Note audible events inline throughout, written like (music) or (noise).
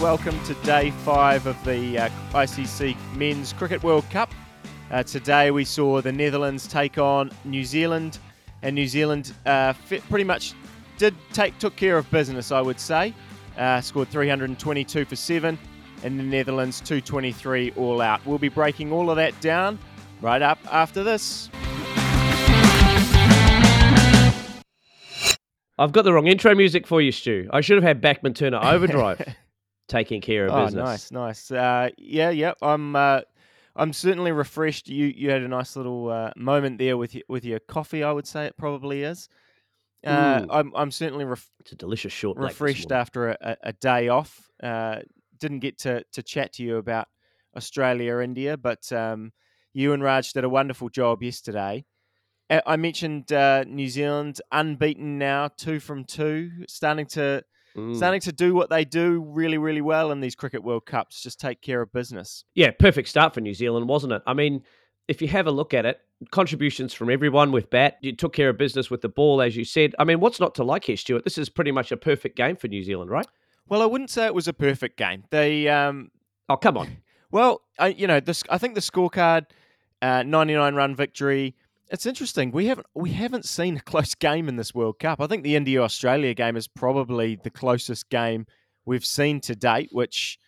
welcome to day five of the uh, ICC Men's Cricket World Cup. Uh, today we saw the Netherlands take on New Zealand, and New Zealand uh, pretty much did take took care of business, I would say. Uh, scored 322 for seven, and the Netherlands 223 all out. We'll be breaking all of that down right up after this. I've got the wrong intro music for you, Stu. I should have had Bachman Turner Overdrive (laughs) taking care of oh, business. nice, nice. Uh, yeah, yeah. I'm, uh, I'm certainly refreshed. You, you had a nice little uh, moment there with your, with your coffee. I would say it probably is. Uh, I'm, I'm certainly ref- it's a delicious short refreshed after a, a, day off. Uh, didn't get to to chat to you about Australia, or India, but um, you and Raj did a wonderful job yesterday. I mentioned uh, New Zealand unbeaten now, two from two, starting to mm. starting to do what they do really, really well in these cricket World Cups. Just take care of business. Yeah, perfect start for New Zealand, wasn't it? I mean, if you have a look at it, contributions from everyone with bat. You took care of business with the ball, as you said. I mean, what's not to like here, Stuart? This is pretty much a perfect game for New Zealand, right? Well, I wouldn't say it was a perfect game. They, um, oh come on. (laughs) Well, I, you know, this. I think the scorecard, uh, ninety-nine run victory. It's interesting. We haven't we haven't seen a close game in this World Cup. I think the India Australia game is probably the closest game we've seen to date, which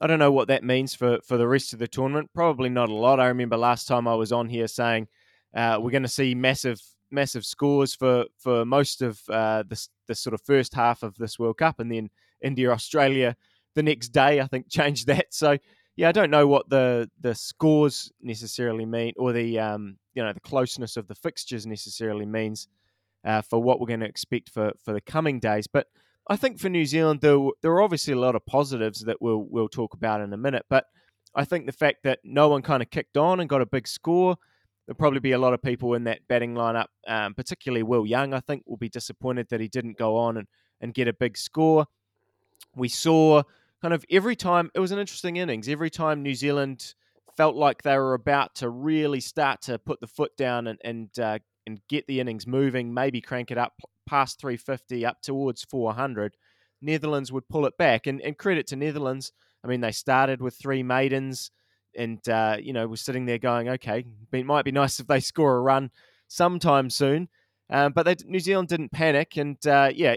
I don't know what that means for for the rest of the tournament. Probably not a lot. I remember last time I was on here saying uh, we're going to see massive massive scores for for most of uh, this the sort of first half of this World Cup, and then India Australia the next day. I think (laughs) changed that. So yeah, I don't know what the the scores necessarily mean, or the um, you know the closeness of the fixtures necessarily means uh, for what we're going to expect for for the coming days. But I think for New Zealand, there there are obviously a lot of positives that we'll we'll talk about in a minute. But I think the fact that no one kind of kicked on and got a big score, there'll probably be a lot of people in that batting lineup, um, particularly Will Young. I think will be disappointed that he didn't go on and and get a big score. We saw kind of every time it was an interesting innings. Every time New Zealand felt like they were about to really start to put the foot down and and uh, and get the innings moving, maybe crank it up past 350 up towards 400, Netherlands would pull it back. And and credit to Netherlands. I mean, they started with three maidens, and uh, you know, we're sitting there going, okay, it might be nice if they score a run sometime soon. Um, but they, New Zealand didn't panic, and uh, yeah,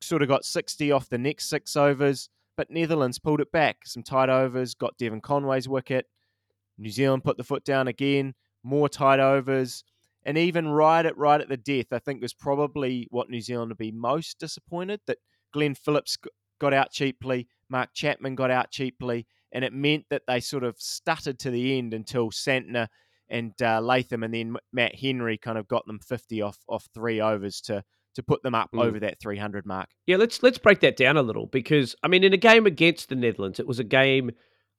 sort of got 60 off the next six overs. But Netherlands pulled it back. Some tight overs, got Devon Conway's wicket. New Zealand put the foot down again, more tight overs. And even right at right at the death, I think was probably what New Zealand would be most disappointed that Glenn Phillips got out cheaply, Mark Chapman got out cheaply, and it meant that they sort of stuttered to the end until Santner and uh, Latham and then Matt Henry kind of got them 50 off off three overs to to put them up mm. over that 300 mark. Yeah, let's let's break that down a little because I mean in a game against the Netherlands, it was a game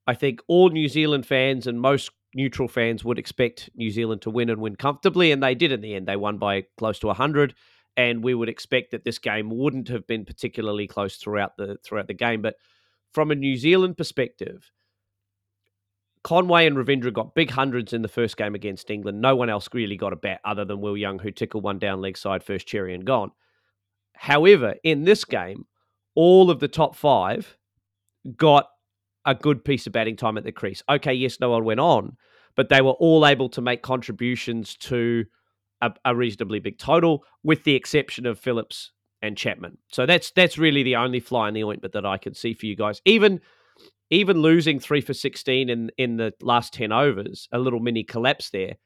I think all New Zealand fans and most neutral fans would expect New Zealand to win and win comfortably and they did in the end. They won by close to 100 and we would expect that this game wouldn't have been particularly close throughout the throughout the game, but from a New Zealand perspective, Conway and Ravindra got big hundreds in the first game against England. No one else really got a bat other than Will Young, who tickled one down leg side first cherry and gone. However, in this game, all of the top five got a good piece of batting time at the crease. Okay, yes, no one went on, but they were all able to make contributions to a, a reasonably big total, with the exception of Phillips and Chapman. So that's that's really the only fly in the ointment that I can see for you guys. Even even losing three for 16 in, in the last 10 overs, a little mini collapse there,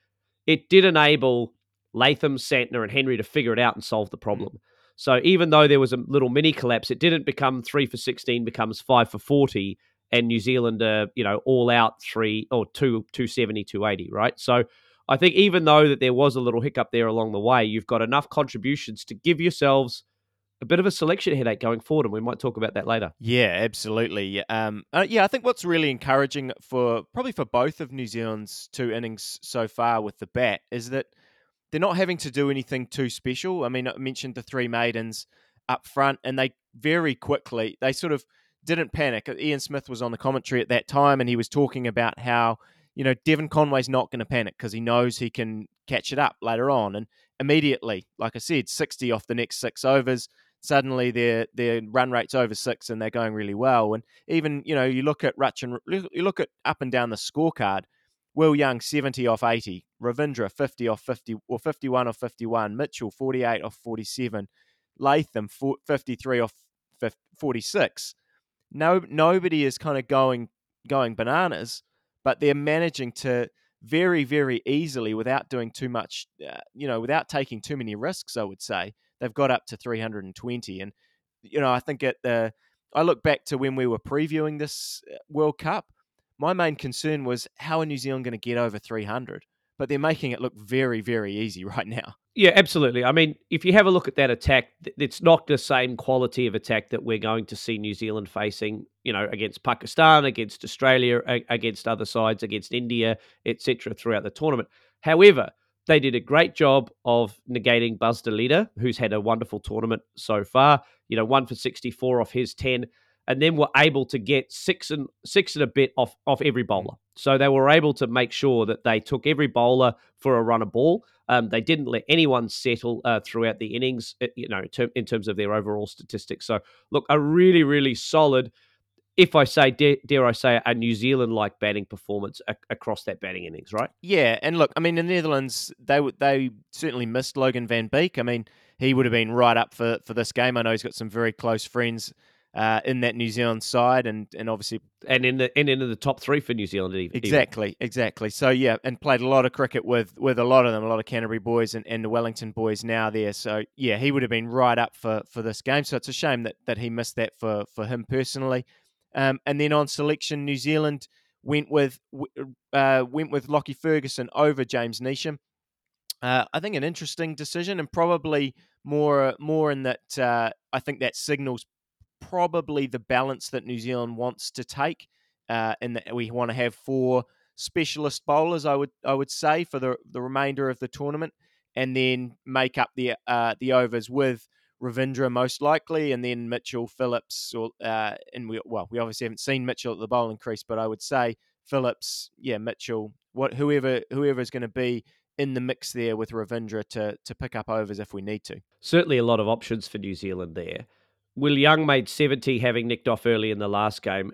it did enable Latham, Santner, and Henry to figure it out and solve the mm. problem. So even though there was a little mini collapse, it didn't become three for 16, becomes five for 40, and New Zealand are, you know, all out three or two, 270, 280, right? So I think even though that there was a little hiccup there along the way, you've got enough contributions to give yourselves a bit of a selection headache going forward, and we might talk about that later. Yeah, absolutely. Um, uh, yeah, I think what's really encouraging for probably for both of New Zealand's two innings so far with the bat is that they're not having to do anything too special. I mean, I mentioned the three maidens up front, and they very quickly they sort of didn't panic. Uh, Ian Smith was on the commentary at that time, and he was talking about how you know Devon Conway's not going to panic because he knows he can catch it up later on, and immediately, like I said, sixty off the next six overs suddenly their their run rate's over six and they're going really well. And even you know you look at Rachin, you look at up and down the scorecard. Will Young seventy off eighty, Ravindra fifty off fifty or fifty one off fifty one, Mitchell forty eight off forty seven, Latham fifty three off forty six. No, nobody is kind of going going bananas, but they're managing to very very easily without doing too much, uh, you know, without taking too many risks. I would say they've got up to 320. And, you know, I think at the, I look back to when we were previewing this uh, World Cup, my main concern was how are New Zealand going to get over 300? But they're making it look very, very easy (laughs) right now. Yeah, absolutely. I mean, if you have a look at that attack, it's not the same quality of attack that we're going to see New Zealand facing, you know, against Pakistan, against Australia, against other sides, against India, etc. throughout the tournament. However, they did a great job of negating Bas de Leede, who's had a wonderful tournament so far. You know, one for 64 off his 10, and then were able to get six and six and a bit off off every bowler. So they were able to make sure that they took every bowler for a run of ball. Um, they didn't let anyone settle uh, throughout the innings, uh, you know, in terms of their overall statistics. So look, a really, really solid if I say, dare, dare I say, a New Zealand like batting performance a- across that batting innings, right? Yeah, and look, I mean, the Netherlands they they certainly missed Logan van Beek. I mean, he would have been right up for for this game. I know he's got some very close friends. Uh, in that New Zealand side, and and obviously, and in the and in the top three for New Zealand, even. exactly, exactly. So yeah, and played a lot of cricket with with a lot of them, a lot of Canterbury boys and, and the Wellington boys now there. So yeah, he would have been right up for for this game. So it's a shame that that he missed that for for him personally. Um, and then on selection, New Zealand went with uh, went with Lockie Ferguson over James Neesham. Uh, I think an interesting decision, and probably more more in that uh, I think that signals probably the balance that New Zealand wants to take, uh, and that we want to have four specialist bowlers. I would I would say for the the remainder of the tournament, and then make up the uh, the overs with Ravindra most likely, and then Mitchell, Phillips, or uh, and we well, we obviously haven't seen Mitchell at the bowling crease, but I would say Phillips, yeah, Mitchell, what whoever whoever is going to be in the mix there with Ravindra to to pick up overs if we need to. Certainly, a lot of options for New Zealand there. Will Young made seventy, having nicked off early in the last game.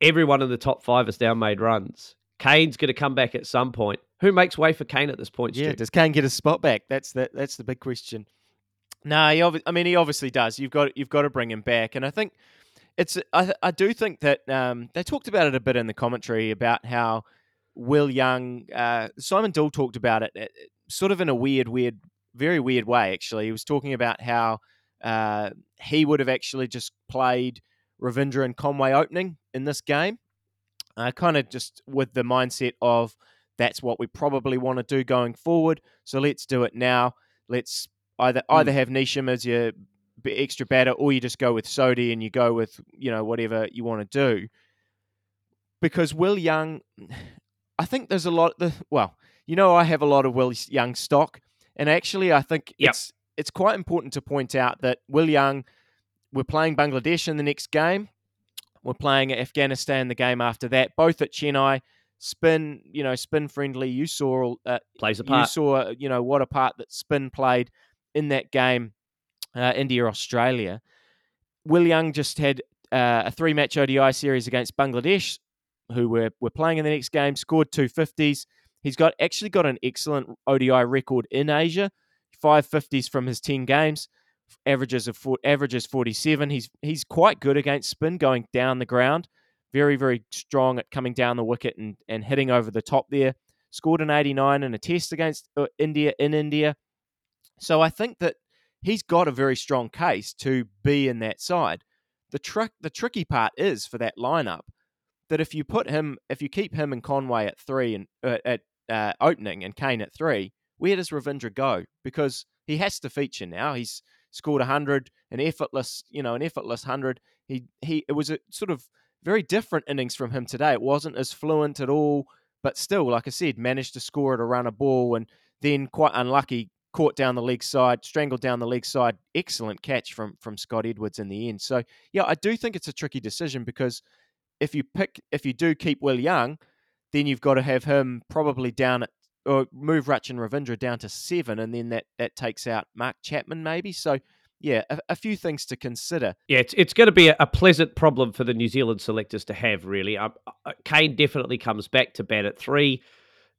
Everyone in the top five has now made runs. Kane's going to come back at some point. Who makes way for Kane at this point? Yeah, does Kane get a spot back? That's the that's the big question. No, he obvi- I mean he obviously does. You've got you've got to bring him back, and I think it's I, I do think that um, they talked about it a bit in the commentary about how Will Young, uh, Simon Doull talked about it, it, sort of in a weird, weird, very weird way. Actually, he was talking about how uh, he would have actually just played Ravindra and Conway opening in this game, uh, kind of just with the mindset of that's what we probably want to do going forward. So let's do it now. Let's Either mm. either have Neesham as your extra batter, or you just go with Sodhi and you go with you know whatever you want to do. Because Will Young, I think there's a lot. The well, you know, I have a lot of Will Young stock, and actually, I think yep. it's it's quite important to point out that Will Young, we're playing Bangladesh in the next game. We're playing Afghanistan the game after that, both at Chennai. Spin, you know, spin friendly. You saw uh, plays a part. You saw, you know, what a part that spin played in that game, uh, India Australia. Will Young just had uh, a three match ODI series against Bangladesh, who were, were playing in the next game, scored two fifties. He's got actually got an excellent ODI record in Asia, five fifties from his ten games, averages of four, averages forty seven. He's he's quite good against spin, going down the ground, very very strong at coming down the wicket and and hitting over the top there. Scored an eighty nine in a test against uh, India in India. So I think that he's got a very strong case to be in that side. The trick, the tricky part is for that lineup that if you put him, if you keep him and Conway at three and uh, at uh, opening and Kane at three, where does Ravindra go? Because he has to feature now. He's scored hundred, an effortless, you know, an effortless hundred. He he. It was a sort of very different innings from him today. It wasn't as fluent at all, but still, like I said, managed to score at a run a ball and then quite unlucky caught down the leg side, strangled down the leg side. Excellent catch from from Scott Edwards in the end. So yeah, I do think it's a tricky decision because if you pick if you do keep Will Young, then you've got to have him probably down at or move and Ravindra down to seven, and then that that takes out Mark Chapman maybe. So yeah, a, a, few things to consider. Yeah, it's it's going to be a, a, pleasant problem for the New Zealand selectors to have. Really, uh, uh, Kane definitely comes back to bat at three.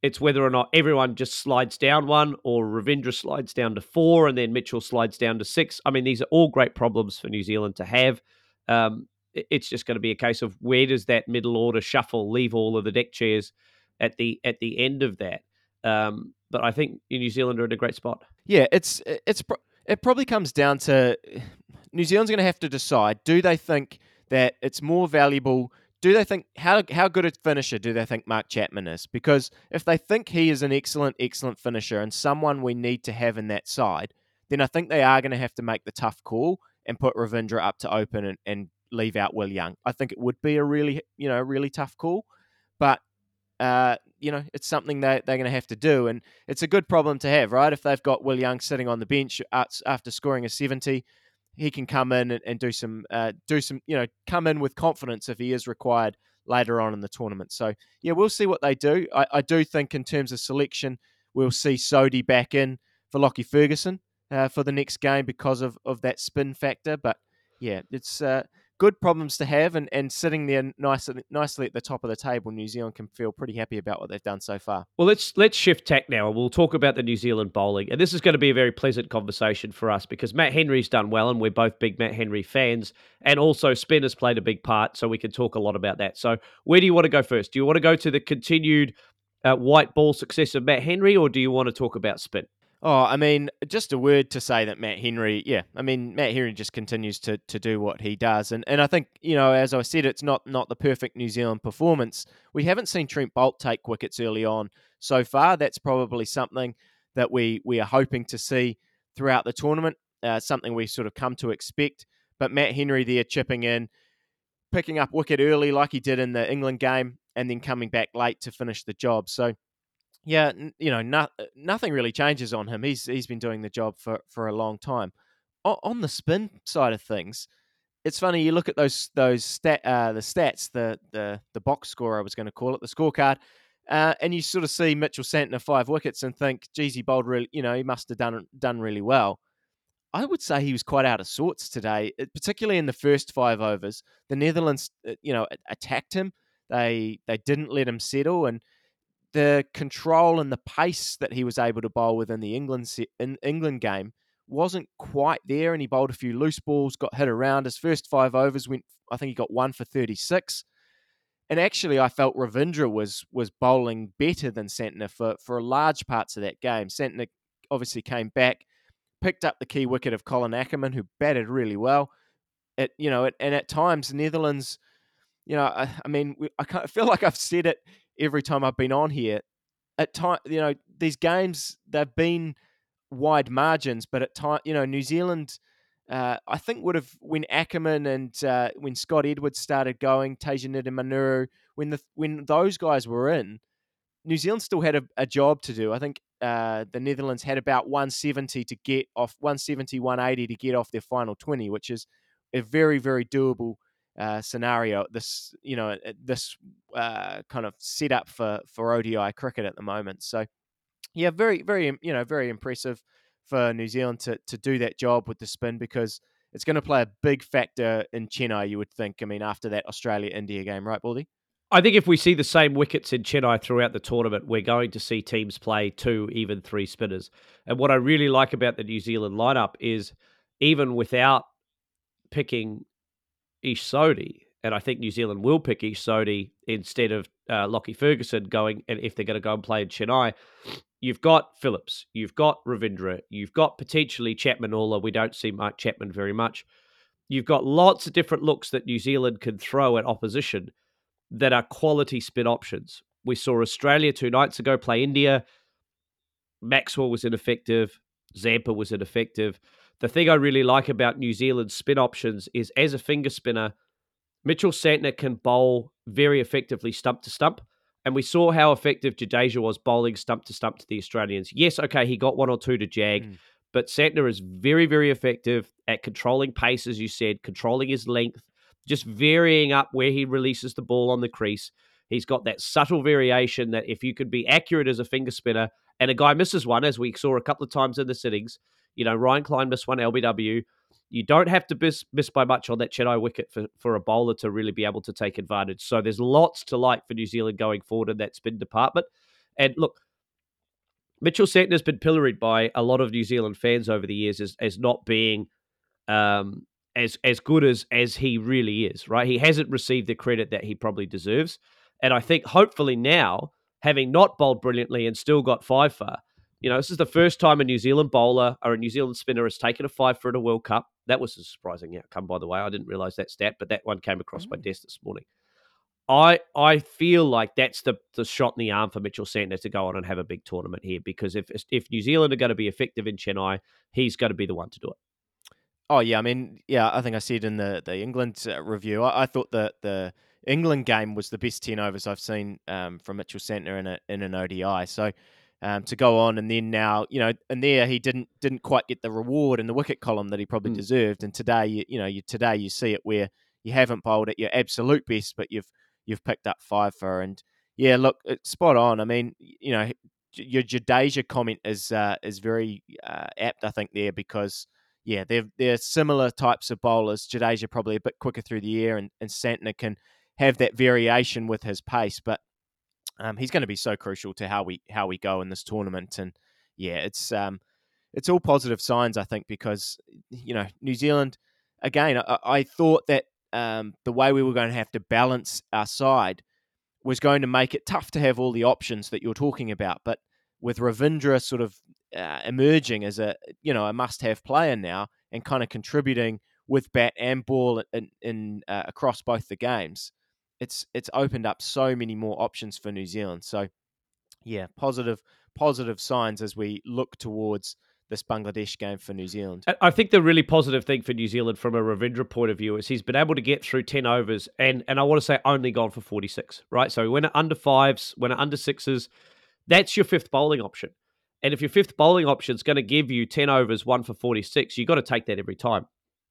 It's whether or not everyone just slides down one, or Ravindra slides down to four, and then Mitchell slides down to six. I mean, these are all great problems for New Zealand to have. Um, it's just going to be a case of where does that middle order shuffle leave all of the deck chairs at the at the end of that. Um, but I think New Zealand are in a great spot. Yeah, it's it's it probably comes down to (sighs) New Zealand's going to have to decide: do they think that it's more valuable? Do they think how how good a finisher do they think Mark Chapman is? Because if they think he is an excellent, excellent finisher and someone we need to have in that side, then I think they are going to have to make the tough call and put Ravindra up to open and, and leave out Will Young. I think it would be a really you know really tough call, but uh, you know, it's something that they're going to have to do. And it's a good problem to have, right? If they've got Will Young sitting on the bench after scoring a 70, he can come in and, do some, uh, do some, you know, come in with confidence if he is required later on in the tournament. So, yeah, we'll see what they do. I, I do think in terms of selection, we'll see Sodhi back in for Lockie Ferguson uh, for the next game because of, of that spin factor. But yeah, it's uh, good problems to have, and, and sitting there nice, nicely at the top of the table, New Zealand can feel pretty happy about what they've done so far. Well, let's let's shift tack now, and we'll talk about the New Zealand bowling. And this is going to be a very pleasant conversation for us because Matt Henry's done well, and we're both big Matt Henry fans, and also spin has played a big part, so we can talk a lot about that. So, where do you want to go first? Do you want to go to the continued uh, white ball success of Matt Henry, or do you want to talk about spin? Oh, I mean, just a word to say that Matt Henry, yeah, I mean, Matt Henry just continues to to do what he does, and and I think you know, as I said, it's not not the perfect New Zealand performance. We haven't seen Trent Boult take wickets early on so far. That's probably something that we we are hoping to see throughout the tournament. Uh, something we sort of come to expect. But Matt Henry there chipping in, picking up wicket early like he did in the England game, and then coming back late to finish the job. So yeah, you know, no, uh, nothing really changes on him. He's he's been doing the job for for a long time. O- on the spin side of things, it's funny. You look at those those stat uh, the stats, the the the box score I was going to call it, the scorecard, uh, and you sort of see Mitchell Santner five wickets and think, geez, he bowled really, you know, he must have done done really well. I would say he was quite out of sorts today, uh, particularly in the first five overs. The Netherlands, uh, you know, attacked him. They they didn't let him settle and the control and the pace that he was able to bowl within the England in England game wasn't quite there, and he bowled a few loose balls, got hit around. His first five overs went, I think he got one for thirty six. And actually, I felt Ravindra was was bowling better than Santner for for large parts of that game. Santner obviously came back, picked up the key wicket of Colin Ackerman, who batted really well. It you know, and at times Netherlands, you know, I, I mean, I feel like I've said it every time I've been on here. At time, you know, these games they've been wide margins, but at time, you know, New Zealand. Uh, I think would have when Ackerman and uh, when Scott Edwards started going, Teja Nidamanuru, when the when those guys were in, New Zealand still had a, a job to do. I think uh, the Netherlands had about 170 to get off 170, 180 to get off their final 20, which is a very, very doable uh, scenario. This, you know, this uh, kind of setup for for ODI cricket at the moment. So, yeah, very, very, you know, very impressive for New Zealand to to do that job with the spin because it's going to play a big factor in Chennai. You would think. I mean, after that Australia India game, right, Baldy? I think if we see the same wickets in Chennai throughout the tournament, we're going to see teams play two, even three spinners. And what I really like about the New Zealand lineup is even without picking Ish Sodhi, and I think New Zealand will pick Ish Sodhi instead of uh, Lockie Ferguson going, and if they're going to go and play in Chennai, you've got Phillips, you've got Ravindra, you've got potentially Chapman, although we don't see Mark Chapman very much. You've got lots of different looks that New Zealand can throw at opposition that are quality spin options. We saw Australia two nights ago play India. Maxwell was ineffective. Zampa was ineffective. The thing I really like about New Zealand's spin options is as a finger spinner, Mitchell Santner can bowl very effectively stump to stump. And we saw how effective Jadeja was bowling stump to stump to the Australians. Yes, okay, he got one or two to jag, mm. but Santner is very, very effective at controlling pace, as you said, controlling his length, just varying up where he releases the ball on the crease. He's got that subtle variation that if you could be accurate as a finger spinner and a guy misses one, as we saw a couple of times in the sittings, you know, Ryan Klein missed one LBW. You don't have to miss, miss by much on that Chennai wicket for, for a bowler to really be able to take advantage. So there's lots to like for New Zealand going forward in that spin department. And look, Mitchell Santner's been pilloried by a lot of New Zealand fans over the years as, as not being um, as as good as as he really is. Right, he hasn't received the credit that he probably deserves, and I think hopefully now, having not bowled brilliantly and still got five for, you know, this is the first time a New Zealand bowler or a New Zealand spinner has taken a five for at a World Cup. That was a surprising outcome, by the way. I didn't realize that stat, but that one came across mm. my desk this morning. I I feel like that's the the shot in the arm for Mitchell Santner to go on and have a big tournament here because if if New Zealand are going to be effective in Chennai, he's going to be the one to do it. Oh yeah, I mean, yeah, I think I said in the the England uh, review, I, I, thought that the England game was the best ten overs I've seen um, from Mitchell Santner in a, in an ODI. So um, to go on and then now, you know, and there he didn't didn't quite get the reward in the wicket column that he probably mm. deserved. And today, you, you know, you today you see it where you haven't bowled at your absolute best, but you've you've picked up five for. And yeah, look, it's spot on. I mean, you know, your Jadeja comment is uh, is very uh, apt, I think, there because yeah, they're they're similar types of bowlers. Jadeja probably a bit quicker through the air, and and Santner can have that variation with his pace, but um, he's going to be so crucial to how we how we go in this tournament. And yeah, it's um, it's all positive signs, I think, because you know New Zealand. Again, I, I thought that um, the way we were going to have to balance our side was going to make it tough to have all the options that you're talking about. But with Ravindra sort of uh, emerging as a you know a must-have player now and kind of contributing with bat and ball in, in uh, across both the games, it's it's opened up so many more options for New Zealand. So yeah, positive positive signs as we look towards this Bangladesh game for New Zealand. I think the really positive thing for New Zealand from a Ravindra point of view is he's been able to get through 10 overs and, and I want to say only gone for 46, right? So when it's under fives, when under sixes, that's your fifth bowling option. And if your fifth bowling option is going to give you 10 overs, one for 46, you've got to take that every time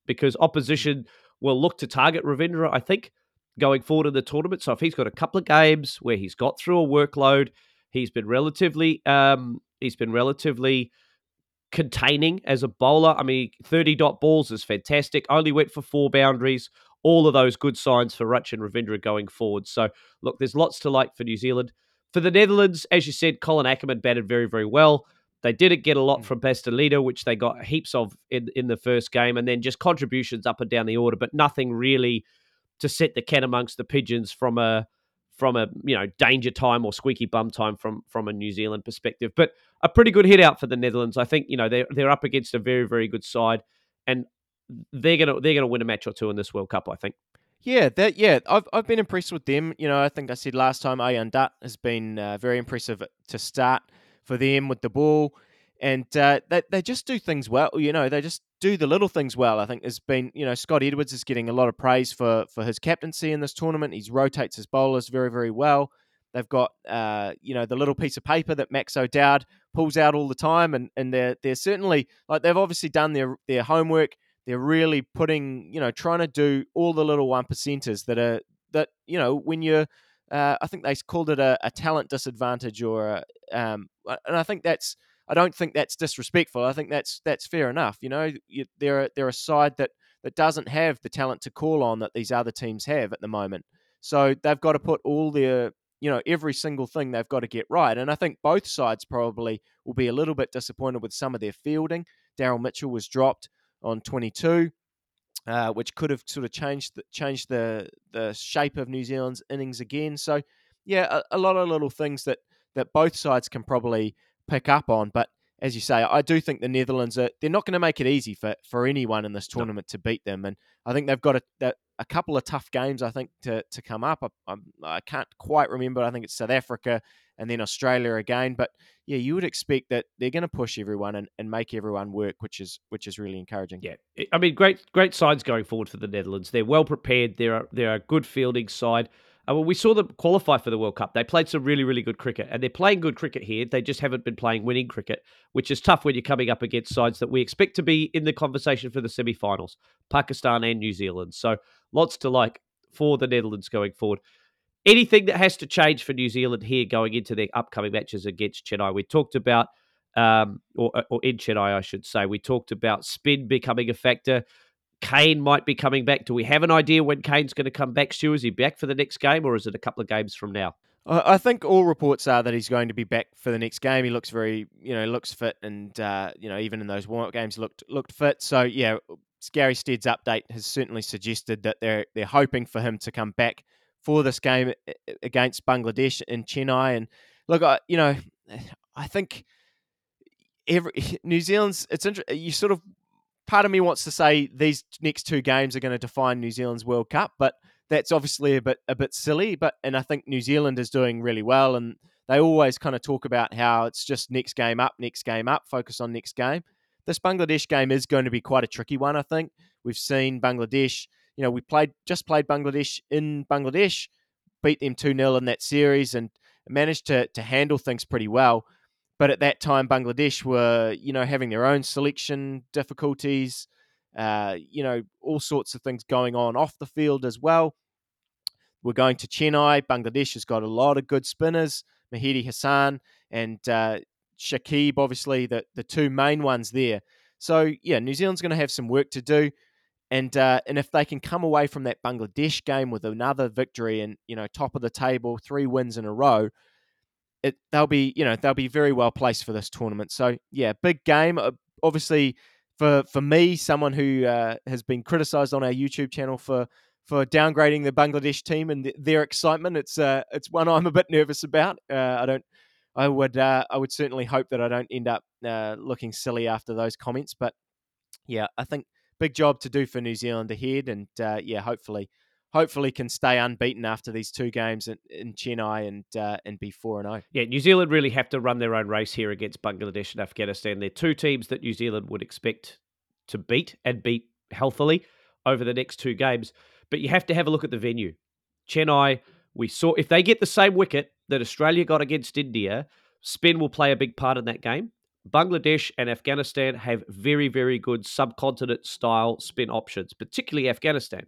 because opposition will look to target Ravindra, I think, going forward in the tournament. So if he's got a couple of games where he's got through a workload, he's been relatively, um, he's been relatively containing as a bowler. I mean, 30 dot balls is fantastic. Only went for four boundaries. All of those good signs for Rachin Ravindra going forward. So, look, there's lots to like for New Zealand. For the Netherlands, as you said, Colin Ackerman batted very, very well. They didn't get a lot mm. from Leader, which they got heaps of in, in the first game, and then just contributions up and down the order, but nothing really to set the cat amongst the pigeons from a from a you know danger time or squeaky bum time from from a New Zealand perspective. But a pretty good hit out for the Netherlands. I think you know they're they're up against a very very good side, and they're gonna they're gonna win a match or two in this World Cup. I think. Yeah, that yeah, I've I've been impressed with them. You know, I think I said last time Aryan Dutt has been uh, very impressive to start for them with the ball and uh, they they just do things well. You know, they just do the little things well. I think has been you know Scott Edwards is getting a lot of praise for for his captaincy in this tournament. He rotates his bowlers very very well. They've got uh, you know the little piece of paper that Max O'Dowd pulls out all the time, and and they're they're certainly like they've obviously done their their homework. They're really putting you know trying to do all the little one percenters that are that you know when you're uh, I think they called it a, a talent disadvantage or a, um, and I think that's I don't think that's disrespectful. I think that's that's fair enough. You know, you, they're they're a side that that doesn't have the talent to call on that these other teams have at the moment. So they've got to put all their you know every single thing they've got to get right. And I think both sides probably will be a little bit disappointed with some of their fielding. Daryl Mitchell was dropped on 22. Uh, which could have sort of changed the, changed the the shape of New Zealand's innings again. So, yeah, a, a lot of little things that that both sides can probably pick up on. But as you say, I do think the Netherlands are they're not going to make it easy for, for anyone in this tournament no. to beat them, and I think they've got a, a couple of tough games. I think to, to come up. I, I, I can't quite remember. I think it's South Africa and then Australia again. But yeah, you would expect that they're going to push everyone and, and make everyone work, which is which is really encouraging. Yeah, I mean, great great sides going forward for the Netherlands. They're well prepared. They're they're a good fielding side. Uh, well, we saw them qualify for the World Cup. They played some really, really good cricket, and they're playing good cricket here. They just haven't been playing winning cricket, which is tough when you're coming up against sides that we expect to be in the conversation for the semi-finals, Pakistan and New Zealand. So lots to like for the Netherlands going forward. Anything that has to change for New Zealand here going into their upcoming matches against Chennai? We talked about, um, or, or in Chennai, I should say, we talked about spin becoming a factor. Kane might be coming back. Do we have an idea when Kane's going to come back, Stu? Is he back for the next game or is it a couple of games from now? I think all reports are that he's going to be back for the next game. He looks very, you know, looks fit, and uh, you know, even in those warm-up games, looked looked fit. So yeah, Gary Stead's update has certainly suggested that they're they're hoping for him to come back for this game against Bangladesh in Chennai. And look, I, you know, (sighs) I think every (laughs) New Zealand's it's interesting. You sort of part of me wants to say these next two games are going to define New Zealand's World Cup, but that's obviously a bit a bit silly. But and I think New Zealand is doing really well, and they always kind of talk about how it's just next game up, next game up, focus on next game. This Bangladesh game is going to be quite a tricky one. I think we've seen Bangladesh. You know, we played just played Bangladesh in Bangladesh, beat them two 0 in that series, and managed to to handle things pretty well. But at that time, Bangladesh were, you know, having their own selection difficulties, uh, you know, all sorts of things going on off the field as well. We're going to Chennai. Bangladesh has got a lot of good spinners, Mehidy Hasan and uh, Shakib, obviously, the, the two main ones there. So, yeah, New Zealand's going to have some work to do. And uh, and if they can come away from that Bangladesh game with another victory and you know top of the table, three wins in a row, it, they'll be you know they'll be very well placed for this tournament. So yeah, big game. Uh, obviously, for for me, someone who uh, has been criticised on our YouTube channel for for downgrading the Bangladesh team and th- their excitement, it's uh, it's one I'm a bit nervous about. Uh, I don't. I would uh, I would certainly hope that I don't end up uh, looking silly after those comments, but yeah, I think big job to do for New Zealand ahead, and yeah, hopefully hopefully can stay unbeaten after these two games in, in Chennai and uh, and be four and zero. Oh. Yeah, New Zealand really have to run their own race here against Bangladesh and Afghanistan. They're two teams that New Zealand would expect to beat and beat healthily over the next two games. But you have to have a look at the venue. Chennai, we saw if they get the same wicket that Australia got against India, spin will play a big part in that game. Bangladesh and Afghanistan have very, very good subcontinent style spin options, particularly Afghanistan.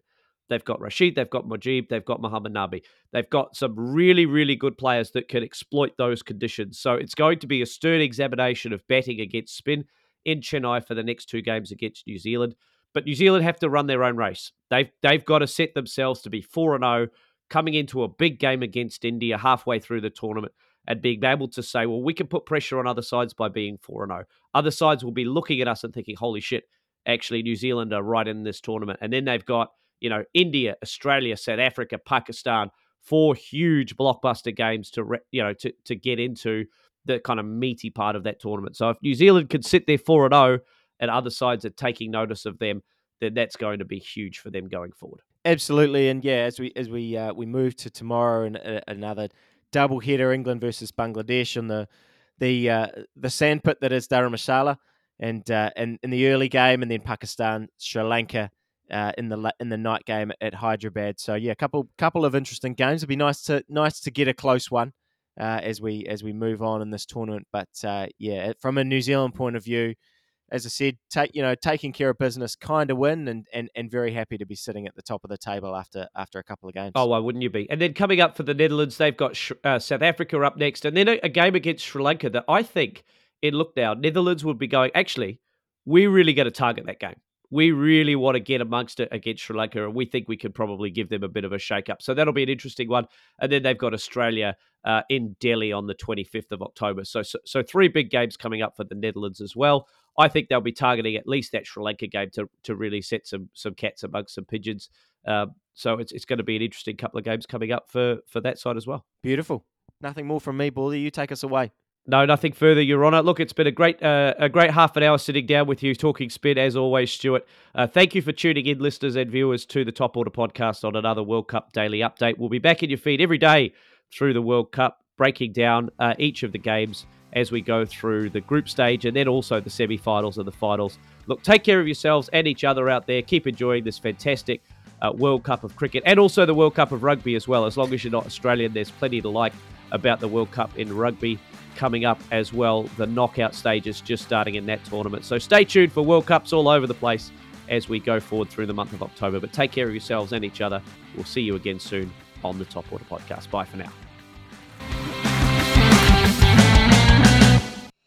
They've got Rashid, they've got Mujib, they've got Muhammad Nabi. They've got some really, really good players that can exploit those conditions. So it's going to be a stern examination of batting against spin in Chennai for the next two games against New Zealand. But New Zealand have to run their own race. They've they've got to set themselves to be four and zero, oh, coming into a big game against India halfway through the tournament, and being able to say, well, we can put pressure on other sides by being four and zero. Oh. Other sides will be looking at us and thinking, holy shit, actually New Zealand are right in this tournament, and then they've got you know, India, Australia, South Africa, Pakistan, four huge blockbuster games to you know to to get into the kind of meaty part of that tournament. So if New Zealand could sit there four and zero, oh and other sides are taking notice of them, then that's going to be huge for them going forward. Absolutely, and yeah, as we as we uh, we move to tomorrow and uh, another double header, England versus Bangladesh on the the uh, the sandpit that is Dharamshala, and uh, and in the early game, and then Pakistan, Sri Lanka uh, in the in the night game at Hyderabad. So yeah, a couple couple of interesting games. It'd be nice to nice to get a close one uh, as we as we move on in this tournament. But uh, yeah, from a New Zealand point of view, as I said, take you know taking care of business, kind of win, and, and and very happy to be sitting at the top of the table after after a couple of games. Oh, why wouldn't you be? And then coming up for the Netherlands, they've got uh, South Africa up next, and then a, a game against Sri Lanka that I think in look Netherlands would be going. Actually, We're really going to target that game we really want to get amongst it against Sri Lanka, and we think we could probably give them a bit of a shake up. So that'll be an interesting one. And then they've got Australia uh, in Delhi on the 25th of October. So, so, so three big games coming up for the Netherlands as well. I think they'll be targeting at least that Sri Lanka game to to really set some some cats amongst some pigeons. Uh, so it's it's going to be an interesting couple of games coming up for for that side as well. Beautiful. Nothing more from me, Baldy. You take us away. No, nothing further, Your Honour. Look, it's been a great, uh, a great half an hour sitting down with you, talking spin as always, Stuart. Uh, thank you for tuning in, listeners and viewers, to the Top Order podcast on another World Cup daily update. We'll be back in your feed every day through the World Cup, breaking down uh, each of the games as we go through the group stage and then also the semi-finals and the finals. Look, take care of yourselves and each other out there. Keep enjoying this fantastic uh, World Cup of cricket and also the World Cup of rugby as well. As long as you're not Australian, there's plenty to like about the World Cup in rugby coming up as well. The knockout stages just starting in that tournament. So stay tuned for World Cups all over the place as we go forward through the month of October. But take care of yourselves and each other. We'll see you again soon on the Top Order Podcast. Bye for now.